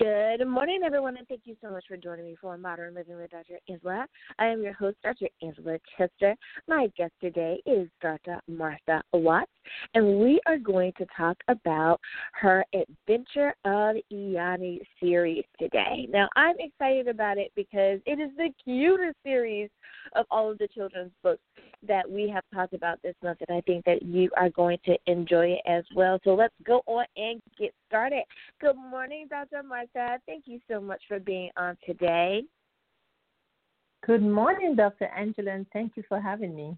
Good morning, everyone, and thank you so much for joining me for Modern Living with Dr. Angela. I am your host, Dr. Angela Chester. My guest today is Dr. Martha Watts, and we are going to talk about her Adventure of Iyani series today. Now, I'm excited about it because it is the cutest series of all of the children's books that we have talked about this month, and I think that you are going to enjoy it as well. So let's go on and get started. Good morning, Dr. Martha. Thank you so much for being on today. Good morning, Dr. Angela, and thank you for having me.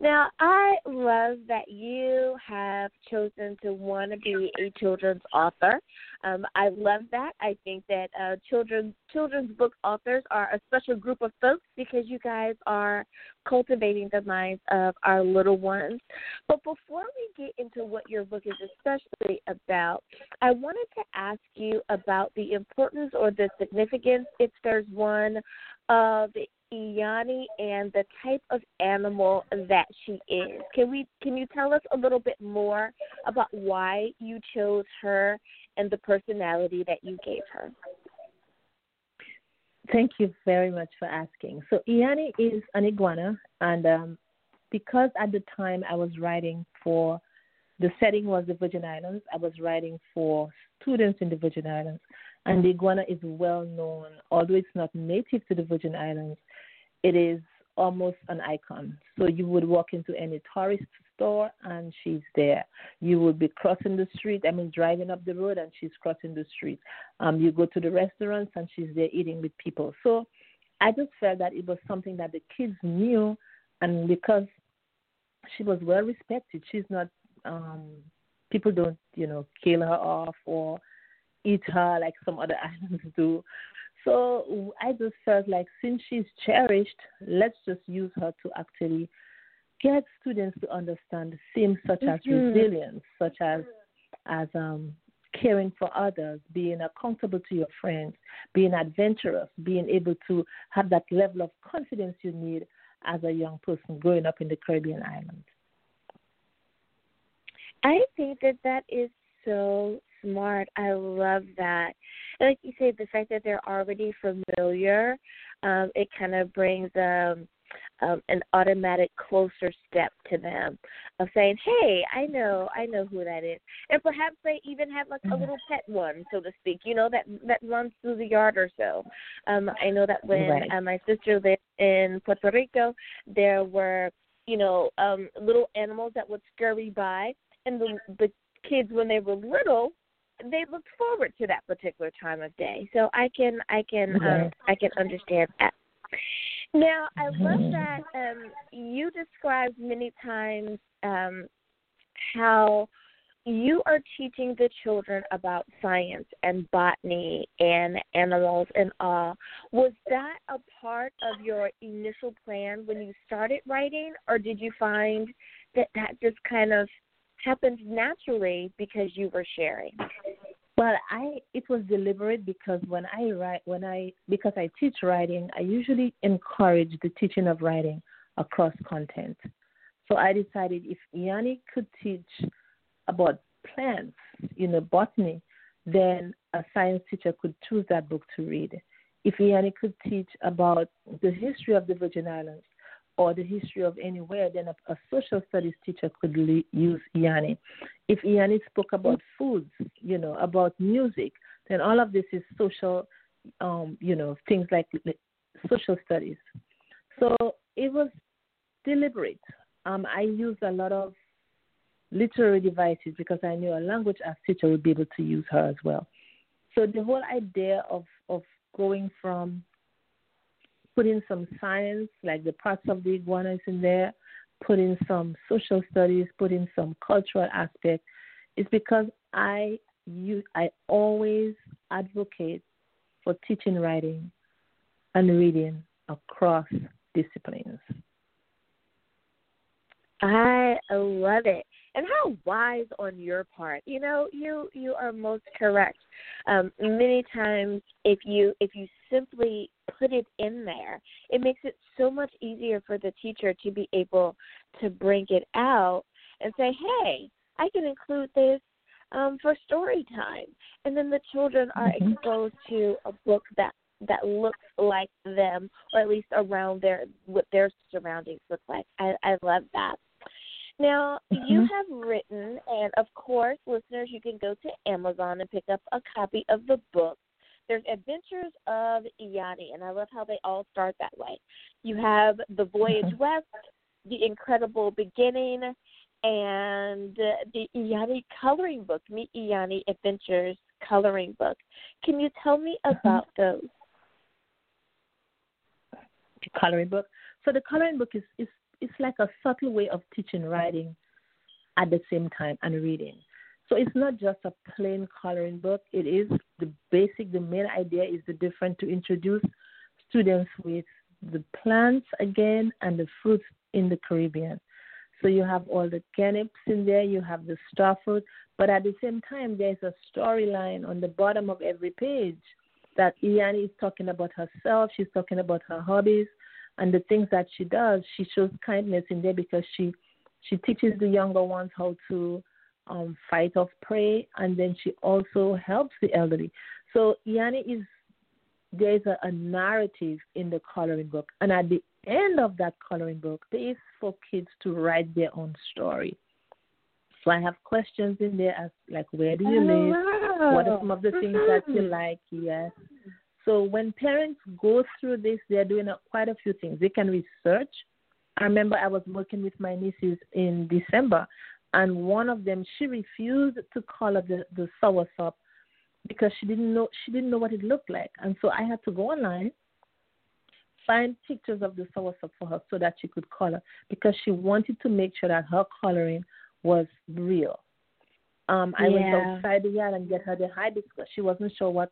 Now, I love that you have chosen to want to be a children's author. Um, I love that. I think that uh, children's children's book authors are a special group of folks because you guys are cultivating the minds of our little ones. But before we get into what your book is especially about, I wanted to ask you about the importance or the significance, if there's one, of Iyani and the type of animal that she is. Can we can you tell us a little bit more about why you chose her and the personality that you gave her? Thank you very much for asking. So Iyani is an iguana, and um, because at the time I was writing for the setting was the Virgin Islands, I was writing for students in the Virgin Islands, and the iguana is well known, although it's not native to the Virgin Islands it is almost an icon. So you would walk into any tourist store and she's there. You would be crossing the street, I mean driving up the road and she's crossing the street. Um, you go to the restaurants and she's there eating with people. So I just felt that it was something that the kids knew and because she was well respected, she's not um people don't, you know, kill her off or eat her like some other islands do. So I just felt like since she's cherished, let's just use her to actually get students to understand themes such as mm-hmm. resilience, such as as um, caring for others, being accountable to your friends, being adventurous, being able to have that level of confidence you need as a young person growing up in the Caribbean islands. I think that that is so smart. I love that. And like you say, the fact that they're already familiar, um, it kind of brings um, um, an automatic closer step to them of saying, "Hey, I know, I know who that is," and perhaps they even have like a mm-hmm. little pet one, so to speak, you know, that that runs through the yard or so. Um, I know that when right. uh, my sister lived in Puerto Rico, there were you know um, little animals that would scurry by, and the the kids when they were little they looked forward to that particular time of day. So I can I can um, I can understand that. Now I love mm-hmm. that um, you described many times um, how you are teaching the children about science and botany and animals and all. Was that a part of your initial plan when you started writing, or did you find that that just kind of happened naturally because you were sharing? Well, I it was deliberate because when I write when I because I teach writing, I usually encourage the teaching of writing across content. So I decided if Iyani could teach about plants, you know, botany, then a science teacher could choose that book to read. If Iyani could teach about the history of the Virgin Islands, or the history of anywhere, then a, a social studies teacher could le- use Iyani. If Iyani spoke about foods, you know, about music, then all of this is social, um, you know, things like social studies. So it was deliberate. Um, I used a lot of literary devices because I knew a language arts teacher would be able to use her as well. So the whole idea of, of going from put in some science, like the parts of the iguanas in there, put in some social studies, put in some cultural aspect, is because I you I always advocate for teaching writing and reading across disciplines. I love it and how wise on your part you know you you are most correct um many times if you if you simply put it in there it makes it so much easier for the teacher to be able to bring it out and say hey i can include this um, for story time, and then the children are mm-hmm. exposed to a book that that looks like them, or at least around their what their surroundings look like. I, I love that. Now, mm-hmm. you have written, and of course, listeners, you can go to Amazon and pick up a copy of the book. There's Adventures of Iyani, and I love how they all start that way. You have The Voyage mm-hmm. West, The Incredible Beginning, and the Iyani coloring book, Meet Iyani Adventures coloring book. Can you tell me mm-hmm. about those? The coloring book. So the coloring book is, is it's like a subtle way of teaching writing at the same time and reading. So it's not just a plain coloring book. It is the basic, the main idea is the different to introduce students with the plants again and the fruits in the Caribbean. So you have all the kenips in there, you have the star fruit, but at the same time, there's a storyline on the bottom of every page that Iyani is talking about herself, she's talking about her hobbies, and the things that she does. She shows kindness in there because she she teaches the younger ones how to um, fight off prey, and then she also helps the elderly. So Iyani is there is a, a narrative in the coloring book, and at the end of that coloring book, there is for kids to write their own story. So I have questions in there as like where do you live? What are some of the things that you like? Yes. So when parents go through this, they're doing a, quite a few things. They can research. I remember I was working with my nieces in December, and one of them she refused to color the the soursop because she didn't know she didn't know what it looked like, and so I had to go online find pictures of the soursop for her so that she could color because she wanted to make sure that her coloring was real. Um, I yeah. went outside the yard and get her the hibiscus. She wasn't sure what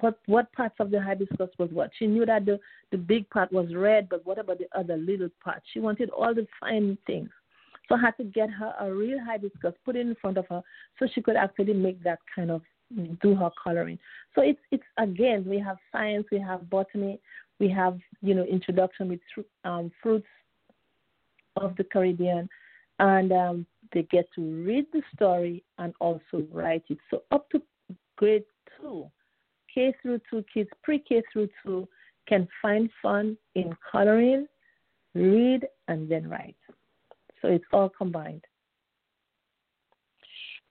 what what parts of the hibiscus was what. She knew that the the big part was red, but what about the other little parts? She wanted all the fine things. So I had to get her a real hibiscus, put it in front of her, so she could actually make that kind of do her coloring. So it's it's again we have science, we have botany, we have you know introduction with um, fruits of the Caribbean, and um, they get to read the story and also write it. So up to grade two, K through two kids, pre K through two, can find fun in coloring, read, and then write. So it's all combined.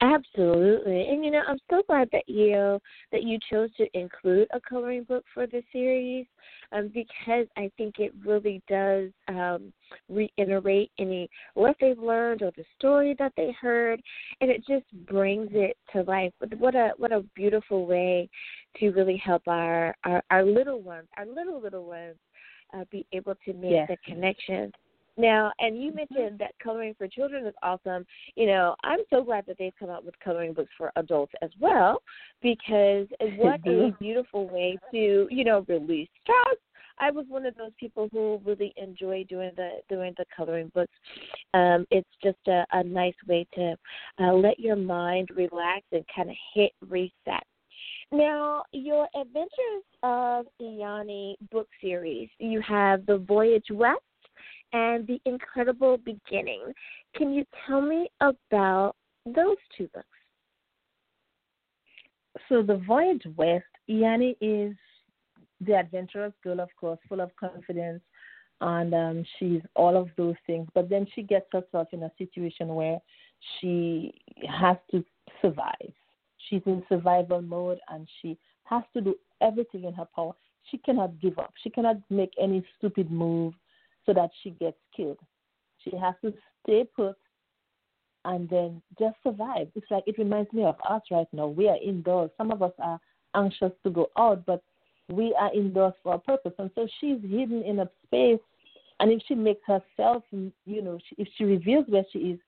Absolutely, and you know I'm so glad that you that you chose to include a coloring book for the series, um, because I think it really does um, reiterate any what they've learned or the story that they heard, and it just brings it to life. What a what a beautiful way to really help our our, our little ones, our little little ones, uh, be able to make yes. the connection now, and you mm-hmm. mentioned that coloring for children is awesome. You know, I'm so glad that they've come out with coloring books for adults as well, because what a beautiful way to, you know, release stress. I was one of those people who really enjoy doing the doing the coloring books. Um, it's just a, a nice way to uh, let your mind relax and kind of hit reset. Now, your Adventures of Iyani book series, you have The Voyage West, and The Incredible Beginning. Can you tell me about those two books? So, The Voyage West, Iyani is the adventurous girl, of course, full of confidence, and um, she's all of those things. But then she gets herself in a situation where she has to survive. She's in survival mode and she has to do everything in her power. She cannot give up. She cannot make any stupid move so that she gets killed. She has to stay put and then just survive. It's like it reminds me of us right now. We are indoors. Some of us are anxious to go out, but we are indoors for a purpose. And so she's hidden in a space. And if she makes herself, you know, if she reveals where she is,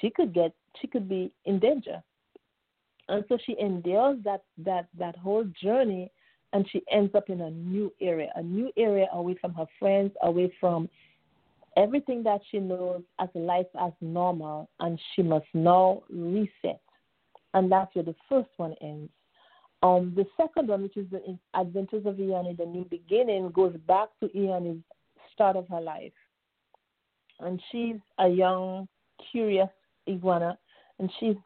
she could get, she could be in danger. And so she endures that that that whole journey and she ends up in a new area, a new area away from her friends, away from everything that she knows as life as normal, and she must now reset. And that's where the first one ends. Um, the second one, which is the Adventures of Iyani, the new beginning, goes back to Iyani's start of her life. And she's a young, curious iguana, and she's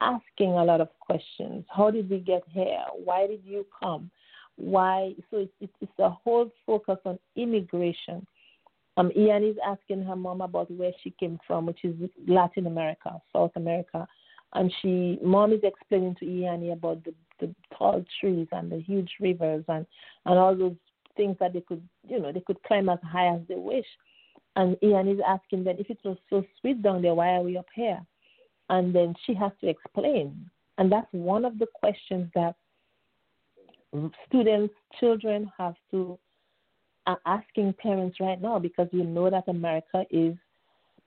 asking a lot of questions. How did we get here? Why did you come? Why? So it's, it's a whole focus on immigration. Um, Ian is asking her mom about where she came from, which is Latin America, South America, and she mom is explaining to Ian about the, the tall trees and the huge rivers and and all those things that they could you know they could climb as high as they wish. And Ian is asking them if it was so sweet down there, why are we up here? And then she has to explain. And that's one of the questions that students, children have to are asking parents right now because we know that America is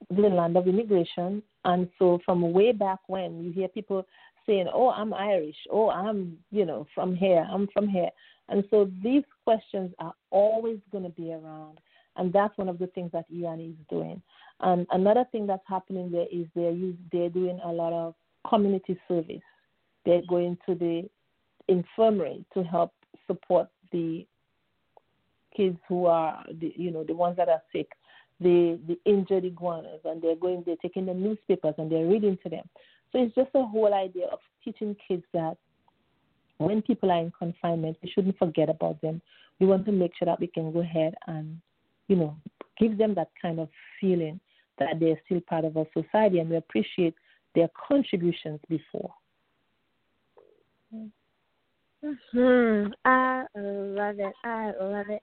the land of immigration. And so from way back when you hear people saying, Oh, I'm Irish, oh I'm, you know, from here, I'm from here. And so these questions are always gonna be around. And that's one of the things that Ian is doing. And another thing that's happening there is they're they're doing a lot of community service. They're going to the infirmary to help support the kids who are the you know the ones that are sick, the the injured iguanas, and they're going they're taking the newspapers and they're reading to them. So it's just a whole idea of teaching kids that when people are in confinement, we shouldn't forget about them. We want to make sure that we can go ahead and you know give them that kind of feeling that they're still part of our society and we appreciate their contributions before. Hmm. I love it. I love it.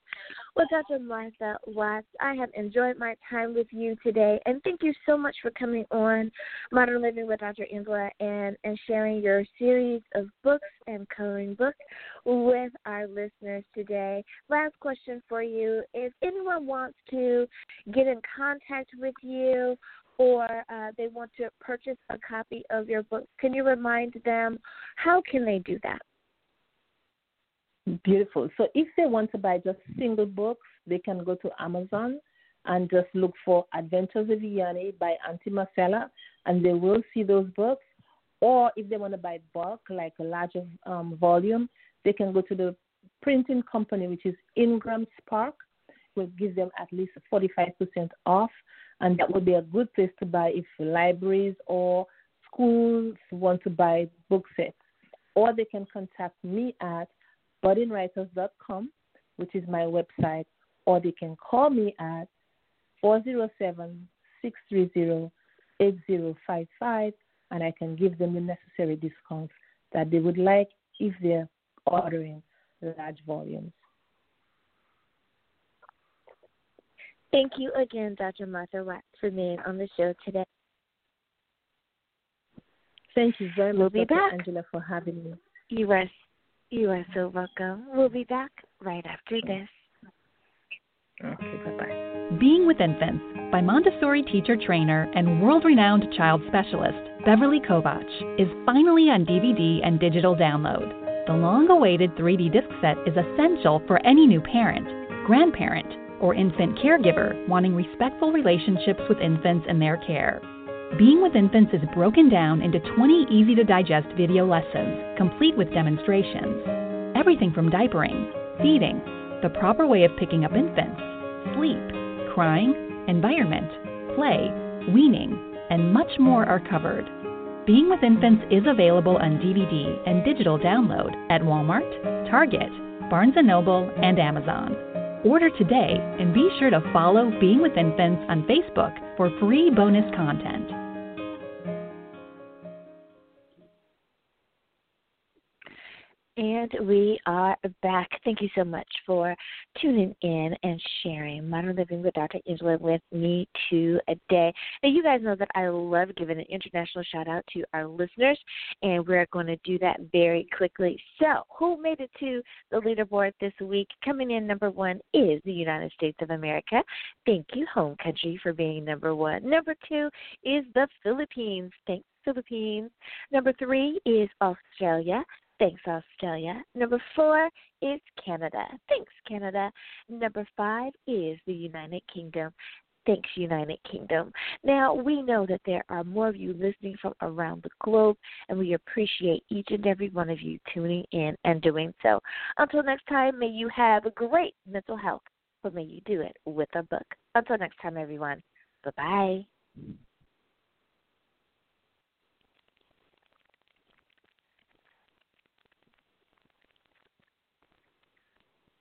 Well, Dr. Martha Watts, I have enjoyed my time with you today, and thank you so much for coming on Modern Living with Dr. Angela and and sharing your series of books and coloring books with our listeners today. Last question for you: If anyone wants to get in contact with you or uh, they want to purchase a copy of your book, can you remind them how can they do that? Beautiful. So if they want to buy just single books, they can go to Amazon and just look for Adventures of Iyani by Auntie Marcella, and they will see those books. Or if they want to buy bulk, like a larger um, volume, they can go to the printing company, which is Ingram Spark. Will give them at least 45% off, and that would be a good place to buy if libraries or schools want to buy book sets. Or they can contact me at buddingwriters.com, which is my website, or they can call me at 407 630 8055 and I can give them the necessary discounts that they would like if they're ordering large volumes. Thank you again, Dr. Martha Watts, for being on the show today. Thank you very much, we'll Dr. Back. Angela, for having me. You are you are so welcome. We'll be back right after this. Okay, bye bye. Being with Infants by Montessori teacher trainer and world renowned child specialist Beverly Kovach is finally on DVD and digital download. The long awaited 3D disc set is essential for any new parent, grandparent, or infant caregiver wanting respectful relationships with infants and their care. Being with Infants is broken down into 20 easy to digest video lessons, complete with demonstrations. Everything from diapering, feeding, the proper way of picking up infants, sleep, crying, environment, play, weaning, and much more are covered. Being with Infants is available on DVD and digital download at Walmart, Target, Barnes & Noble, and Amazon. Order today and be sure to follow Being with Infants on Facebook for free bonus content. And we are back. Thank you so much for tuning in and sharing Modern Living with Dr. Angela with me today. Now, you guys know that I love giving an international shout out to our listeners, and we're going to do that very quickly. So, who made it to the leaderboard this week? Coming in number one is the United States of America. Thank you, home country, for being number one. Number two is the Philippines. Thanks, Philippines. Number three is Australia. Thanks, Australia. Number four is Canada. Thanks, Canada. Number five is the United Kingdom. Thanks, United Kingdom. Now, we know that there are more of you listening from around the globe, and we appreciate each and every one of you tuning in and doing so. Until next time, may you have a great mental health, but may you do it with a book. Until next time, everyone. Bye bye.